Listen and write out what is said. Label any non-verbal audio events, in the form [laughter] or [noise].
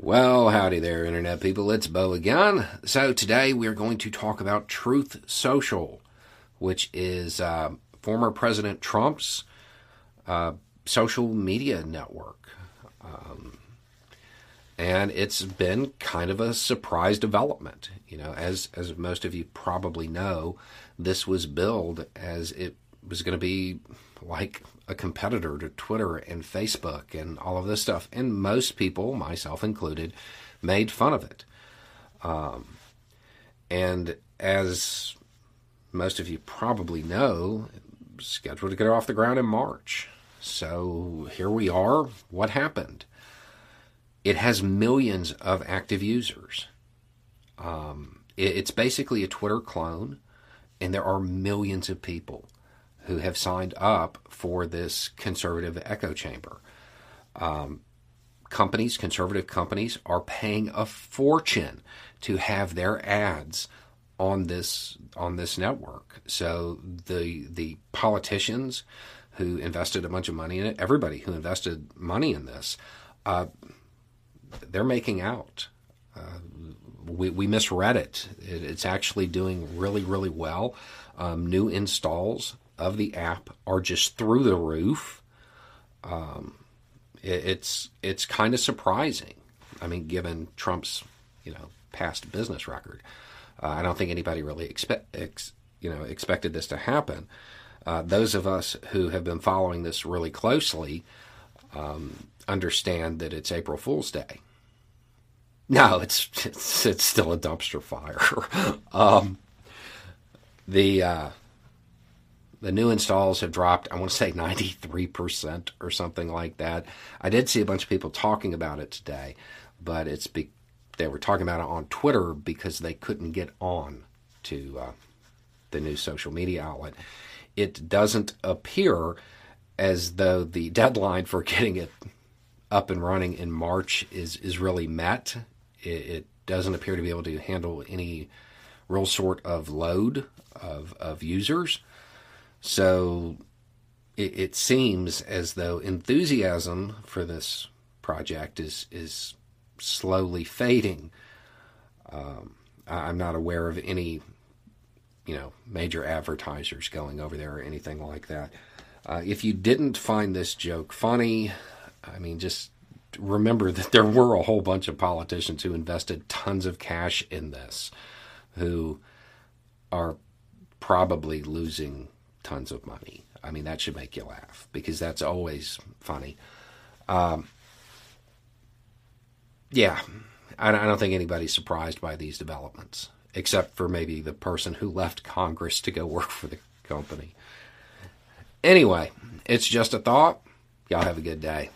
Well, howdy there, Internet people. It's Beau again. So, today we're going to talk about Truth Social, which is uh, former President Trump's uh, social media network. Um, and it's been kind of a surprise development. You know, as, as most of you probably know, this was billed as it was going to be like a competitor to Twitter and Facebook and all of this stuff. And most people, myself included, made fun of it. Um, and as most of you probably know, scheduled to get off the ground in March. So here we are. What happened? It has millions of active users. Um, it, it's basically a Twitter clone, and there are millions of people who have signed up for this conservative echo chamber. Um, companies, conservative companies, are paying a fortune to have their ads on this on this network. So the the politicians who invested a bunch of money in it, everybody who invested money in this, uh, they're making out. Uh, we, we misread it. it. It's actually doing really, really well. Um, new installs of the app are just through the roof. Um, it, it's it's kind of surprising. I mean, given Trump's you know past business record, uh, I don't think anybody really expect ex, you know expected this to happen. Uh, those of us who have been following this really closely um, understand that it's April Fool's Day. No, it's it's, it's still a dumpster fire. [laughs] um, the uh, the new installs have dropped, I want to say 93% or something like that. I did see a bunch of people talking about it today, but it's be, they were talking about it on Twitter because they couldn't get on to uh, the new social media outlet. It doesn't appear as though the [laughs] deadline for getting it up and running in March is, is really met. It, it doesn't appear to be able to handle any real sort of load of, of users. So it, it seems as though enthusiasm for this project is is slowly fading. Um, I'm not aware of any, you know, major advertisers going over there or anything like that. Uh, if you didn't find this joke funny, I mean, just remember [laughs] that there were a whole bunch of politicians who invested tons of cash in this, who are probably losing tons of money. I mean, that should make you laugh because that's always funny. Um, yeah, I, I don't think anybody's surprised by these developments, except for maybe the person who left Congress to go work for the company. Anyway, it's just a thought. Y'all have a good day.